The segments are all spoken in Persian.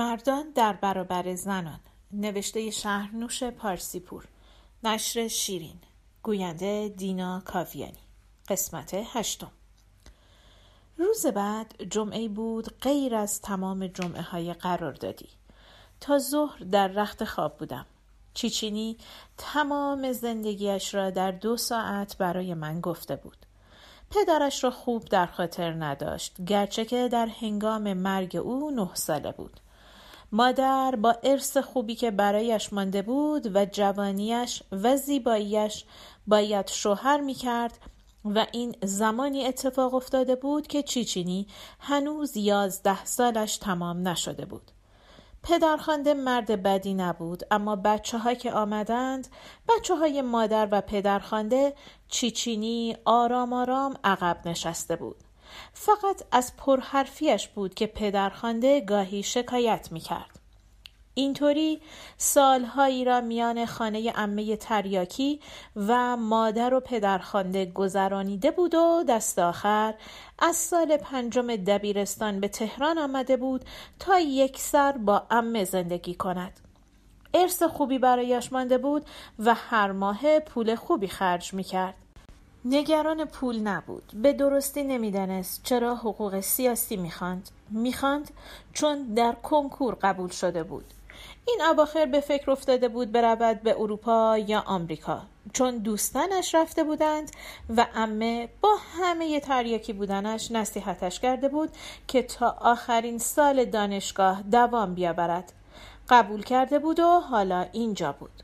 مردان در برابر زنان. نوشته شهرنوش پارسیپور. نشر شیرین. گوینده دینا کاویانی. قسمت هشتم. روز بعد جمعه بود غیر از تمام جمعه های قرار دادی. تا ظهر در رخت خواب بودم. چیچینی تمام زندگیش را در دو ساعت برای من گفته بود. پدرش را خوب در خاطر نداشت گرچه که در هنگام مرگ او نه ساله بود. مادر با ارث خوبی که برایش مانده بود و جوانیش و زیباییش باید شوهر می کرد و این زمانی اتفاق افتاده بود که چیچینی هنوز یازده سالش تمام نشده بود. پدرخوانده مرد بدی نبود اما بچه ها که آمدند بچه های مادر و پدرخوانده چیچینی آرام آرام عقب نشسته بود. فقط از پرحرفیش بود که پدرخوانده گاهی شکایت می کرد. اینطوری سالهایی را میان خانه امه تریاکی و مادر و پدرخوانده گذرانیده بود و دست آخر از سال پنجم دبیرستان به تهران آمده بود تا یک سر با امه زندگی کند. ارث خوبی برایش مانده بود و هر ماه پول خوبی خرج می کرد. نگران پول نبود. به درستی نمی‌دانست چرا حقوق سیاسی می‌خواند. می‌خواند چون در کنکور قبول شده بود. این اواخر به فکر افتاده بود برود به اروپا یا آمریکا. چون دوستانش رفته بودند و امه با همه تریاکی بودنش نصیحتش کرده بود که تا آخرین سال دانشگاه دوام بیاورد. قبول کرده بود و حالا اینجا بود.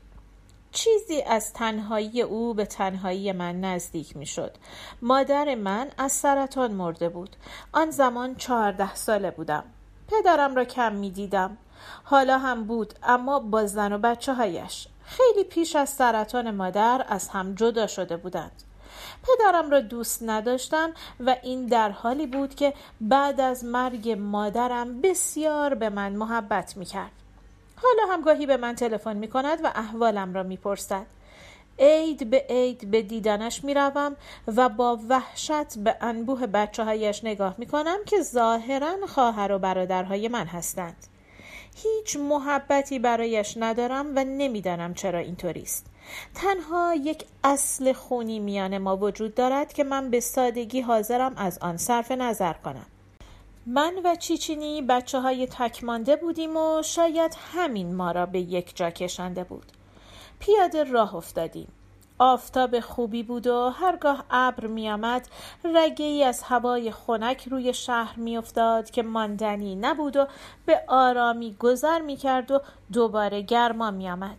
چیزی از تنهایی او به تنهایی من نزدیک می شد. مادر من از سرطان مرده بود. آن زمان چهارده ساله بودم. پدرم را کم می دیدم. حالا هم بود اما با زن و بچه هایش. خیلی پیش از سرطان مادر از هم جدا شده بودند. پدرم را دوست نداشتم و این در حالی بود که بعد از مرگ مادرم بسیار به من محبت می کرد. حالا هم گاهی به من تلفن می کند و احوالم را می پرسد. عید به عید به دیدنش می روم و با وحشت به انبوه بچه هایش نگاه می کنم که ظاهرا خواهر و برادرهای من هستند. هیچ محبتی برایش ندارم و نمی‌دانم چرا اینطوری است. تنها یک اصل خونی میان ما وجود دارد که من به سادگی حاضرم از آن صرف نظر کنم. من و چیچینی بچه های تکمانده بودیم و شاید همین ما را به یک جا کشانده بود. پیاده راه افتادیم. آفتاب خوبی بود و هرگاه ابر میآمد رگه ای از هوای خنک روی شهر میافتاد که ماندنی نبود و به آرامی گذر می‌کرد و دوباره گرما میآمد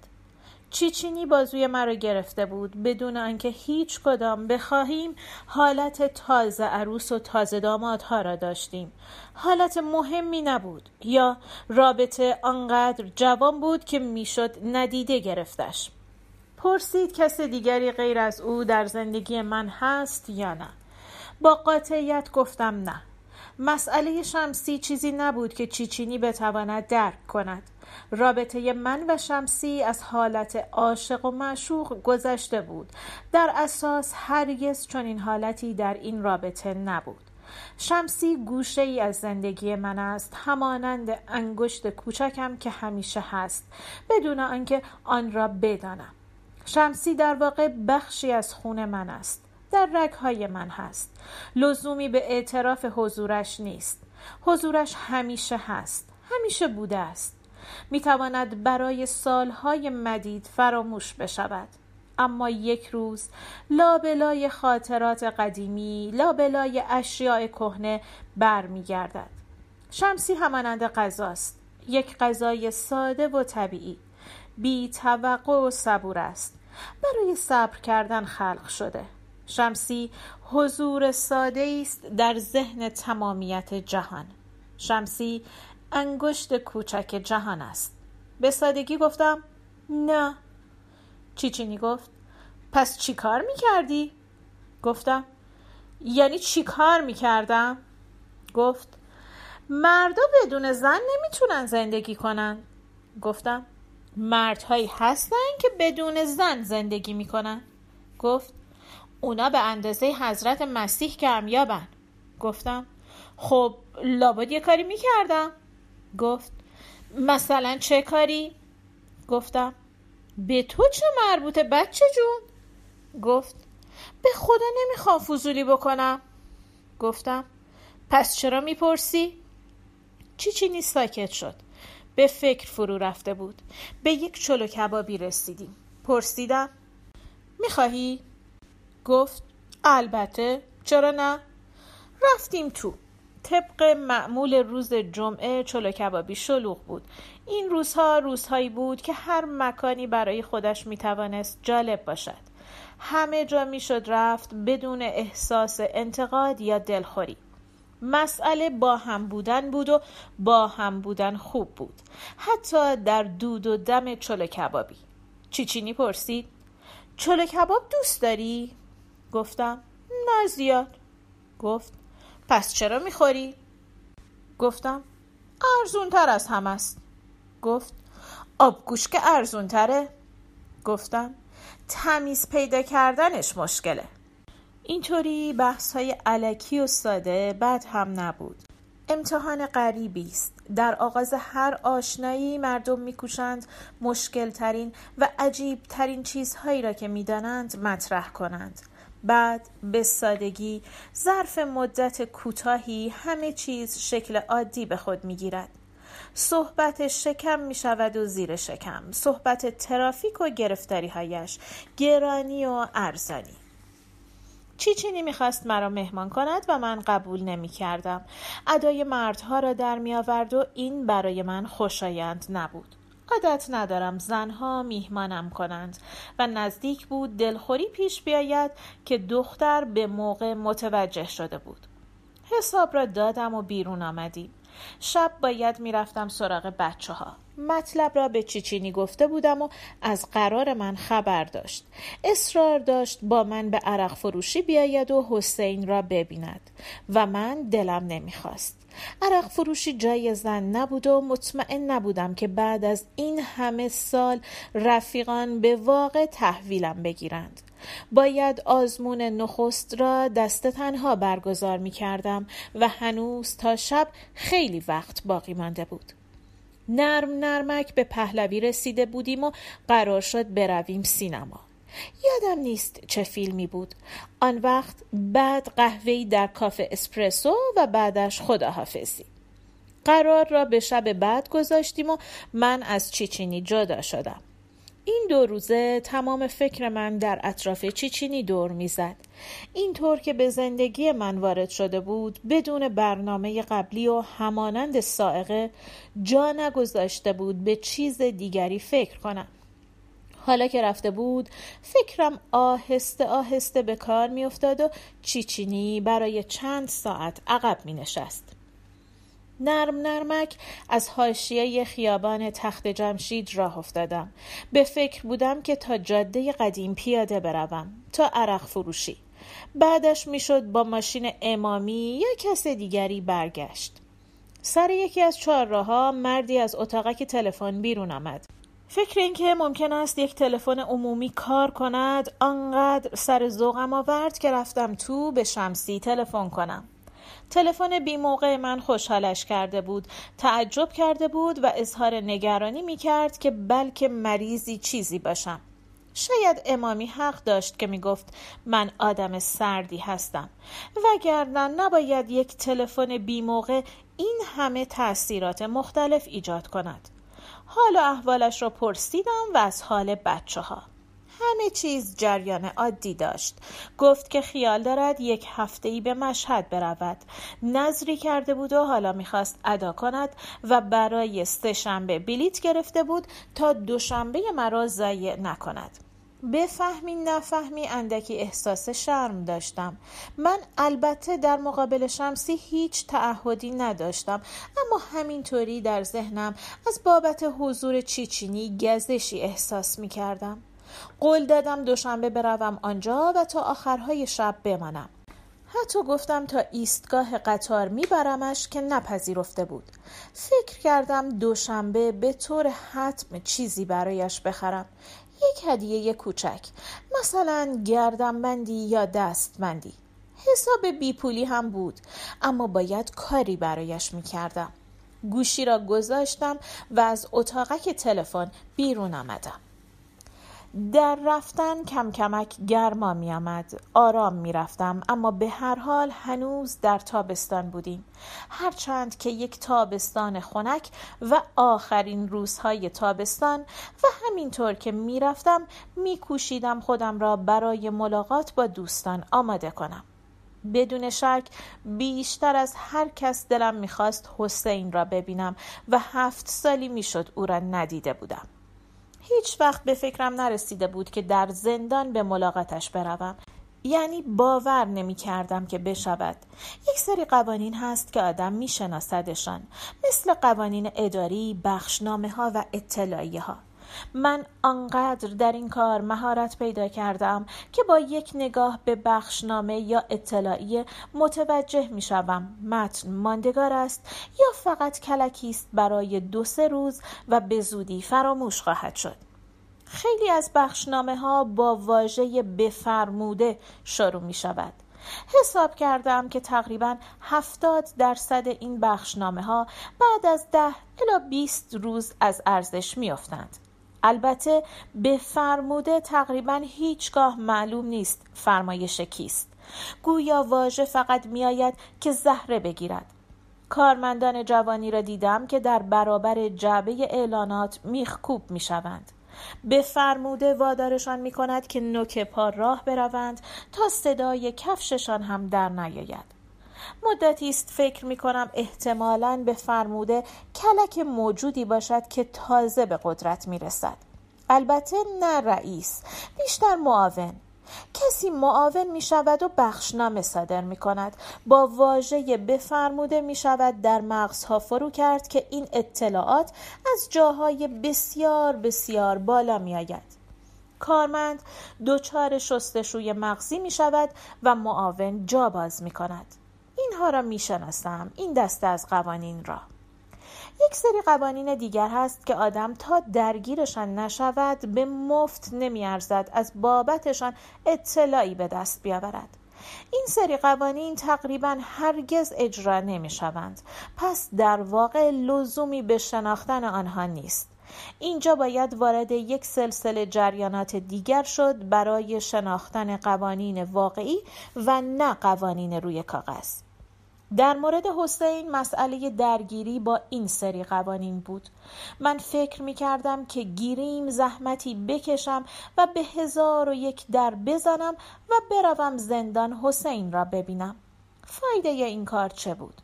چیچینی بازوی مرا گرفته بود. بدون آنکه هیچ کدام بخواهیم حالت تازه عروس و تازه دامادها را داشتیم. حالت مهمی نبود. یا رابطه آنقدر جوان بود که می‌شد ندیده گرفتش. پرسید کس دیگری غیر از او در زندگی من هست یا نه. با قاطعیت گفتم نه. مسئله شمسی چیزی نبود که چیچینی بتواند درک کند. رابطه من و شمسی از حالت عاشق و معشوق گذشته بود. در اساس هرگز چنین حالتی در این رابطه نبود. شمسی گوشه ای از زندگی من است همانند انگشت کوچکم که همیشه هست بدون آنکه آن را بدانم. شمسی در واقع بخشی از خون من است در رگهای من هست. لزومی به اعتراف حضورش نیست. حضورش همیشه هست همیشه بوده است. می‌تواند برای سالهای مدید فراموش بشود. اما یک روز لابلای خاطرات قدیمی لابلای اشیاء کهنه برمیگردد. شمسی همانند غذاست. یک غذای ساده و طبیعی. بی توقع و صبور است. برای صبر کردن خلق شده. شمسی حضور ساده است در ذهن تمامیت جهان. شمسی انگشت کوچک جهان است. به سادگی گفتم نه. چیچینی گفت پس چی کار می‌کردی؟ گفتم یعنی چی کار می‌کردم؟ گفت مردا بدون زن نمی‌تونن زندگی کنن. گفتم مردهایی هستن که بدون زن زندگی می‌کنن. گفت اونا به اندازه حضرت مسیح کمیابن گفتم خب لابد یه کاری می‌کردم. گفت مثلا چه کاری؟ گفتم به تو چه مربوطه بچه جون؟ گفت به خدا نمی‌خوام فضولی بکنم گفتم پس چرا می‌پرسی؟ چی نیست ساکت شد به فکر فرو رفته بود به یک چلو کبابی رسیدیم پرسیدم می‌خواهی؟ گفت البته چرا نه؟ رفتیم تو طبق معمول روز جمعه چلو کبابی شلوغ بود. این روزها روزهایی بود که هر مکانی برای خودش می‌توانست جالب باشد. همه جا می‌شد رفت بدون احساس انتقاد یا دلخوری. مسئله با هم بودن بود و با هم بودن خوب بود. حتی در دود و دم چلو کبابی. چیچینی پرسید چلو کباب دوست داری؟ گفتم نه زیاد. گفت پس چرا می‌خوری؟ گفتم ارزون تر از هم است. گفت آبگوش که ارزون تره؟ گفتم تمیز پیدا کردنش مشکله. اینطوری بحث های علکی و ساده بد هم نبود. امتحان غریبی است. در آغاز هر آشنایی مردم میکوشند مشکل ترین و عجیب ترین چیزهایی را که می‌دانند مطرح کنند. بعد به سادگی ظرف مدت کوتاهی همه چیز شکل عادی به خود می‌گیرد صحبت شکم می شود و زیر شکم صحبت ترافیک و گرفتاری هایش گرانی و ارزانی چیچینی می‌خواست مرا مهمان کند و من قبول نمی کردم. ادای مردها را در می آورد و این برای من خوشایند نبود. عادت ندارم زنها میهمانم کنند و نزدیک بود دلخوری پیش بیاید که دختر به موقع متوجه شده بود. حساب را دادم و بیرون آمدیم. شب باید می‌رفتم سراغ بچه ها. مطلب را به چیچینی گفته بودم و از قرار من خبر داشت اصرار داشت با من به عرق فروشی بیاید و حسین را ببیند و من دلم نمی‌خواست عرق فروشی جای زن نبود و مطمئن نبودم که بعد از این همه سال رفیقان به واقع تحویلم بگیرند. باید آزمون نخست را دست تنها برگزار می کردم و هنوز تا شب خیلی وقت باقی مانده بود. نرم نرمک به پهلوی رسیده بودیم و قرار شد برویم سینما. یادم نیست چه فیلمی بود. آن وقت بعد قهوهی در کافه اسپرسو و بعدش خداحافظی. قرار را به شب بعد گذاشتیم و من از چیچینی جدا شدم. این دو روزه تمام فکر من در اطراف چیچینی دور می‌زد. اینطور که به زندگی من وارد شده بود بدون برنامه قبلی و همانند سائقه جا نگذاشته بود به چیز دیگری فکر کنم. حالا که رفته بود فکرم آهسته آهسته به کار میافتاد و چیچینی برای چند ساعت عقب می نشست. نرم نرمک از حاشیه خیابان تخت جمشید راه افتادم. به فکر بودم که تا جاده قدیم پیاده بروم تا عرق فروشی. بعدش می‌شد با ماشین امامی یا کس دیگری برگشت. سر یکی از چهارراهها مردی از اتاقک تلفن بیرون آمد. فکر اینکه ممکن است یک تلفن عمومی کار کند آنقدر سر ذوقم آورد که رفتم تو به شمسی تلفن کنم. تلفن بی موقع من خوشحالش کرده بود تعجب کرده بود و اظهار نگرانی می کرد که بلکه مریضی چیزی باشم. شاید امامی حق داشت که می گفت من آدم سردی هستم. وگرنه نباید یک تلفن بی موقع این همه تاثیرات مختلف ایجاد کند. حال و احوالش را پرسیدم و از حال بچه ها همه چیز جریان عادی داشت. گفت که خیال دارد یک هفته ای به مشهد برود. نظری کرده بود و حالا می‌خواست ادا کند و برای سه شنبه بلیت گرفته بود تا دوشنبه مرا ضایع نکند. بفهمی نفهمی اندکی احساس شرم داشتم. من البته در مقابل شمسی هیچ تعهدی نداشتم اما همینطوری در ذهنم از بابت حضور چیچینی گزشی احساس می کردم قول دادم دوشنبه بروم آنجا و تا آخرهای شب بمانم. حتی گفتم تا ایستگاه قطار میبرمش که نپذیرفته بود. فکر کردم دوشنبه به طور حتم چیزی برایش بخرم. یک هدیه کوچک. مثلا گردنبندی یا دستبندی. حساب بیپولی هم بود اما باید کاری برایش می‌کردم. گوشی را گذاشتم و از اتاقک تلفن بیرون آمدم. در رفتن کم کمک گرما می آمد. آرام می رفتم اما به هر حال هنوز در تابستان بودیم. هرچند که یک تابستان خنک و آخرین روزهای تابستان و همینطور که می رفتم می کوشیدم خودم را برای ملاقات با دوستان آماده کنم. بدون شک بیشتر از هر کس دلم می‌خواست حسین را ببینم و هفت سالی می‌شد او را ندیده بودم. هیچ وقت به فکرم نرسیده بود که در زندان به ملاقاتش بروم. یعنی باور نمی کردم که بشود. یک سری قوانین هست که آدم می شناسدشان مثل قوانین اداری، بخشنامه ها و اطلاعیه ها من آنقدر در این کار مهارت پیدا کردم که با یک نگاه به بخشنامه یا اطلاعیه متوجه می شوم. متن ماندگار است یا فقط کلکی است برای دو سه روز و به زودی فراموش خواهد شد؟ خیلی از بخشنامه ها با واژه بفرموده شروع می شود. حساب کردم که تقریبا هفتاد درصد این بخشنامه ها بعد از ده الا 20 روز از ارزش می افتند. البته به فرموده تقریبا هیچگاه معلوم نیست فرمایش کیست. گویا واژه فقط میآید که زهره بگیرد. کارمندان جوانی را دیدم که در برابر جعبه اعلانات میخکوب می‌شوند. به فرموده وادارشان می کند که نوک پا راه بروند تا صدای کفششان هم در نیاید. مدتی است فکر می کنم احتمالا به فرموده کلک موجودی باشد که تازه به قدرت می رسد. البته نه رئیس بیشتر معاون. کسی معاون می شود و بخشنامه صادر می کند با واژه بفرموده می شود در مغزها فرو کرد که این اطلاعات از جاهای بسیار بسیار بالا می آید کارمند دچار شستشوی مغزی می شود و معاون جا باز می کند اینها را می شناسم این دسته از قوانین را. یک سری قوانین دیگر هست که آدم تا درگیرشان نشود به مفت نمیارزد از بابتشان اطلاعی به دست بیاورد. این سری قوانین تقریبا هرگز اجرا نمی شوند پس در واقع لزومی به شناختن آنها نیست. اینجا باید وارد یک سلسله جریانات دیگر شد برای شناختن قوانین واقعی و نه قوانین روی کاغذ. در مورد حسین مسئله درگیری با این سری قوانین بود. من فکر می کردم که گیریم زحمتی بکشم و به هزار و یک در بزنم و بروم زندان حسین را ببینم. فایده این کار چه بود؟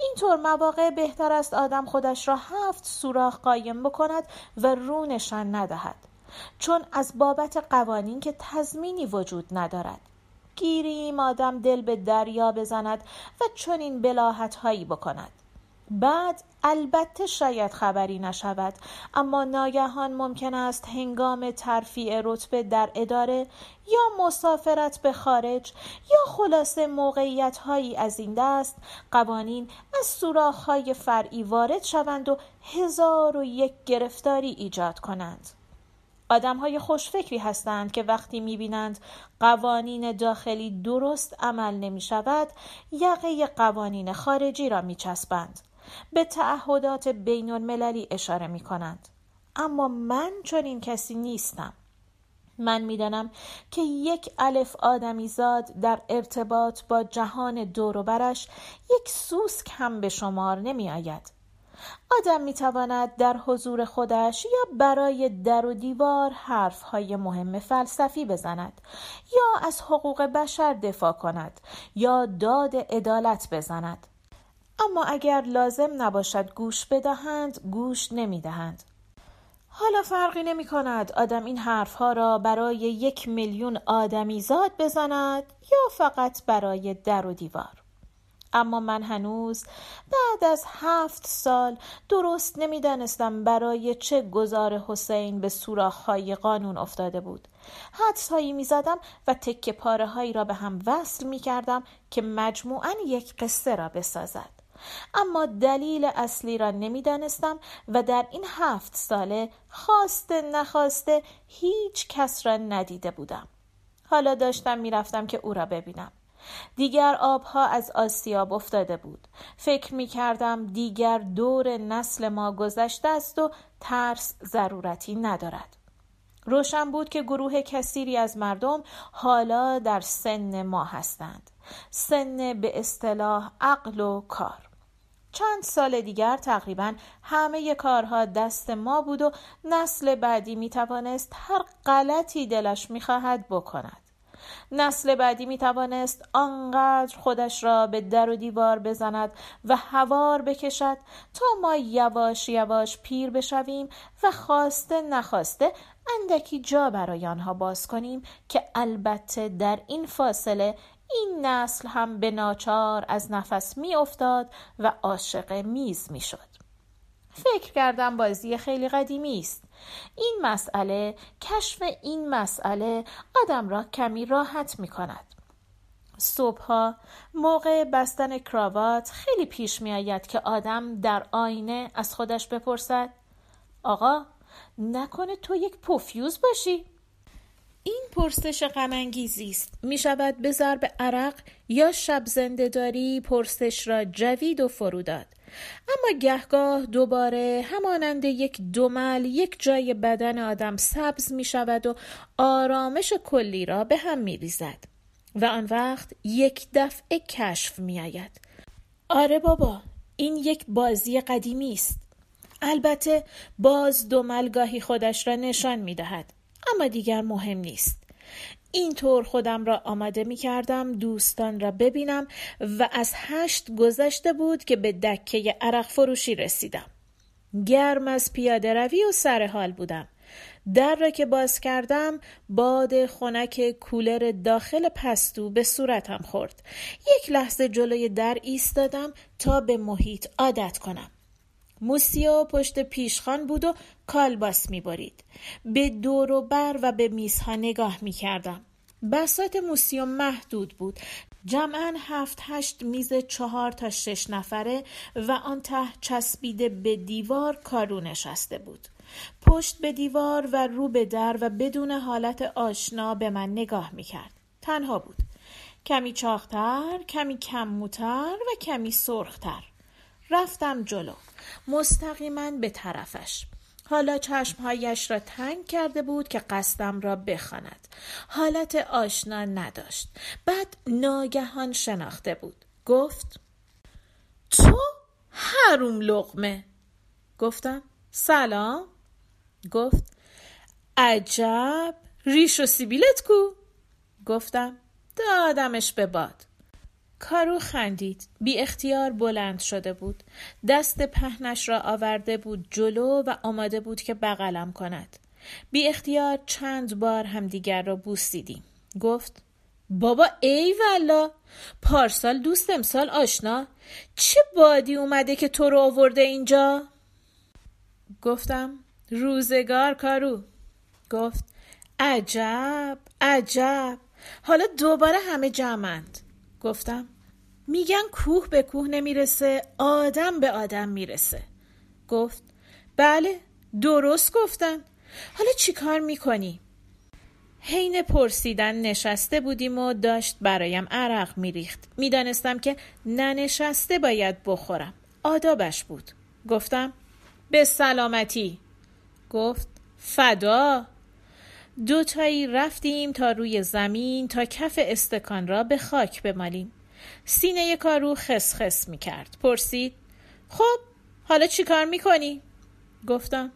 اینطور مواقع بهتر است آدم خودش را هفت سوراخ قایم بکند و رونشان ندهد چون از بابت قوانین که تضمینی وجود ندارد. گیریم آدم دل به دریا بزند و چنین بلاحت هایی بکند. بعد البته شاید خبری نشود اما ناگهان ممکن است هنگام ترفیع رتبه در اداره یا مسافرت به خارج یا خلاصه موقعیت هایی از این دست قوانین از سوراخ های فرعی وارد شوند و هزار و یک گرفتاری ایجاد کنند. آدم های خوشفکری هستند که وقتی می‌بینند قوانین داخلی درست عمل نمی شود یقه قوانین خارجی را می چسبند. به تعهدات بین المللی اشاره می کنند. اما من چنین کسی نیستم. من می‌دانم که یک الف آدمی زاد در ارتباط با جهان دوروبرش یک سوسک هم به شمار نمی آید. آدم می تواند در حضور خودش یا برای در و دیوار حرف های مهم فلسفی بزند یا از حقوق بشر دفاع کند یا داد عدالت بزند. اما اگر لازم نباشد گوش بدهند گوش نمی دهند حالا فرقی نمی کند آدم این حرف ها را برای یک میلیون آدمی زاد بزند یا فقط برای در و دیوار. اما من هنوز بعد از هفت سال درست نمی‌دانستم برای چه گذار حسین به سوراخهای قانون افتاده بود. حدس هایی می زدم و تکه پاره هایی را به هم وصل می کردم که مجموعا یک قصه را بسازد. اما دلیل اصلی را نمی‌دانستم و در این هفت ساله خواسته نخواسته هیچ کس را ندیده بودم. حالا داشتم می‌رفتم که او را ببینم. دیگر آبها از آسیاب افتاده بود. فکر می کردم دیگر دور نسل ما گذشته است و ترس ضرورتی ندارد. روشن بود که گروه کثیری از مردم حالا در سن ما هستند. سن به اصطلاح عقل و کار. چند سال دیگر تقریبا همه کارها دست ما بود و نسل بعدی می توانست هر غلطی دلش می خواهد بکند. نسل بعدی می توانست آنقدر خودش را به در و دیوار بزند و هوار بکشد تا ما یواش یواش پیر بشویم و خواسته نخواسته اندکی جا برای آنها باز کنیم که البته در این فاصله این نسل هم به ناچار از نفس می افتاد و عاشق میز می شد. فکر کردم بازی خیلی قدیمی است. این مسئله کشف این مسئله آدم را کمی راحت می کند. صبحها موقع بستن کراوات خیلی پیش می آید که آدم در آینه از خودش بپرسد آقا نکنه تو یک پوفیوز باشی؟ این پرسش غمانگیزی است. می شود به ضرب عرق یا شب داری پرسش را جوید و فرو داد اما گهگاه دوباره همانند یک دومل یک جای بدن آدم سبز می شود و آرامش کلی را به هم می ریزد و آن وقت یک دفعه کشف می آید آره بابا این یک بازی قدیمی است. البته باز دومل گاهی خودش را نشان می دهد اما دیگر مهم نیست. اینطور خودم را آماده می کردم دوستان را ببینم و از هشت گذشته بود که به دکه عرق فروشی رسیدم. گرم از پیاده روی و سر حال بودم. در را که باز کردم باد خنک کولر داخل پستو به صورتم خورد. یک لحظه جلوی در ایستادم تا به محیط عادت کنم. موسیو پشت پیشخان بود و کالباس می‌برید. به دور و بر و به میزها نگاه می‌کردم. بسات موسیو محدود بود. جمعا هفت هشت میز چهار تا شش نفره و آن ته چسبیده به دیوار کارو نشسته بود. پشت به دیوار و رو به در و بدون حالت آشنا به من نگاه می‌کرد. تنها بود. کمی چاختر، کمی کموتر و کمی سرختر رفتم جلو مستقیما به طرفش. حالا چشمهایش را تنگ کرده بود که قصدم را بخواند. حالت آشنا نداشت. بعد ناگهان شناخته بود. گفت تو حروم لغمه گفتم سلام. گفت عجب ریش و سیبیلت کو. گفتم دادمش به باد. کارو خندید. بی اختیار بلند شده بود. دست پهنش را آورده بود جلو و آماده بود که بغلم کند. بی اختیار چند بار همدیگر را بوسیدیم. گفت بابا ای والا پارسال دوست امسال آشنا؟ چه بادی اومده که تو رو آورده اینجا؟ گفتم روزگار کارو. گفت عجب عجب. حالا دوباره همه جمعند. گفتم میگن کوه به کوه نمی‌رسه آدم به آدم می‌رسه. گفت بله درست گفتن. حالا چی کار می‌کنی؟ حین پرسیدن نشسته بودیم و داشت برایم عرق میریخت. می‌دانستم که ننشسته باید بخورم. آدابش بود. گفتم به سلامتی. گفت فدا. دوتایی رفتیم تا روی زمین تا کف استکان را به خاک بمالیم. سینه کارو خس خس می کرد پرسید خب حالا چی کار می کنی؟ گفتم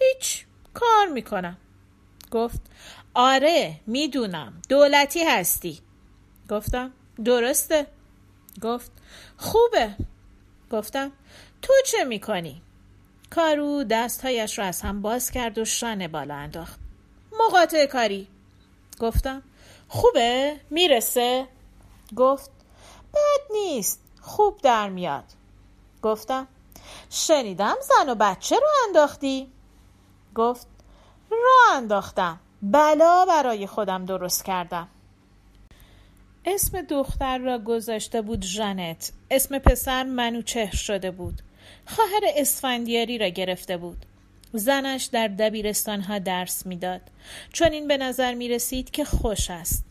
هیچ کار می کنم گفت آره می‌دونم. دولتی هستی. گفتم درسته. گفت خوبه. گفتم تو چه می‌کنی؟ کارو دستهایش را از هم باز کرد و شانه بالا انداخت. مقاطع کاری. گفتم خوبه؟ می‌رسه؟ گفت بد نیست. خوب در میاد. گفتم شنیدم زن و بچه رو انداختی؟ گفت رو انداختم. بلا برای خودم درست کردم. اسم دختر را گذاشته بود ژنت. اسم پسر منوچهر شده بود. خواهر اسفندیاری را گرفته بود. زنش در دبیرستان ها درس می‌داد. چون این به نظر می رسید که خوش است.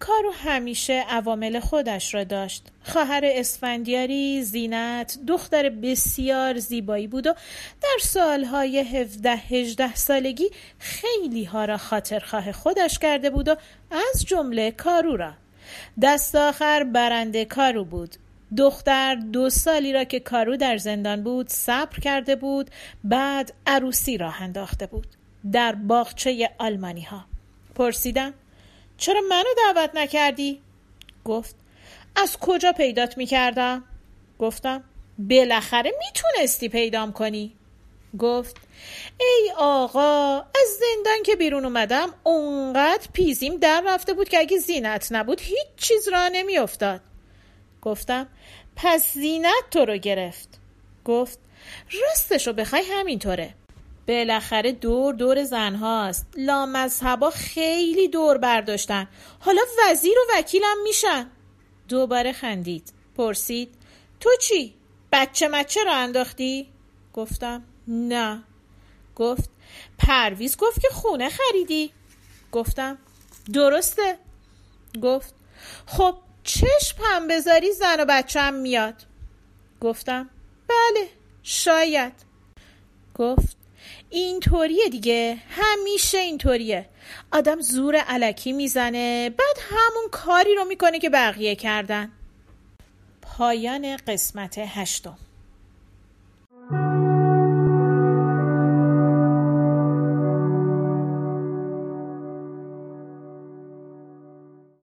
کارو همیشه عوامل خودش را داشت. خواهر اسفندیاری زینت دختر بسیار زیبایی بود و در سالهای 17 18 سالگی خیلی ها را خاطرخواه خودش کرده بود و از جمله کارو را. دست آخر برنده کارو بود. دختر دو سالی را که کارو در زندان بود صبر کرده بود بعد عروسی راه انداخته بود در باغچه آلمانی ها پرسیدم چرا منو دعوت نکردی؟ گفت از کجا پیدات می‌کردم؟ گفتم بالاخره می‌تونستی پیدام کنی گفت ای آقا از زندان که بیرون اومدم اونقدر پیزیم در رفته بود که اگه زینت نبود هیچ چیز را نمیافتاد گفتم پس زینت تو رو گرفت. گفت راستشو بخوای همینطوره. بالاخره دور دور زن هاست لامذهبا خیلی دور برداشتن. حالا وزیر و وکیلم میشن. دوباره خندید. پرسید تو چی؟ بچه مچه رو انداختی؟ گفتم نه. گفت پرویز گفت که خونه خریدی. گفتم درسته. گفت خب چشم هم بذاری زن و بچه هم میاد. گفتم بله شاید. گفت اینطوریه دیگه همیشه اینطوریه. آدم زور علکی می‌زنه بعد همون کاری رو می‌کنه که بقیه کردن. پایان قسمت هشتم.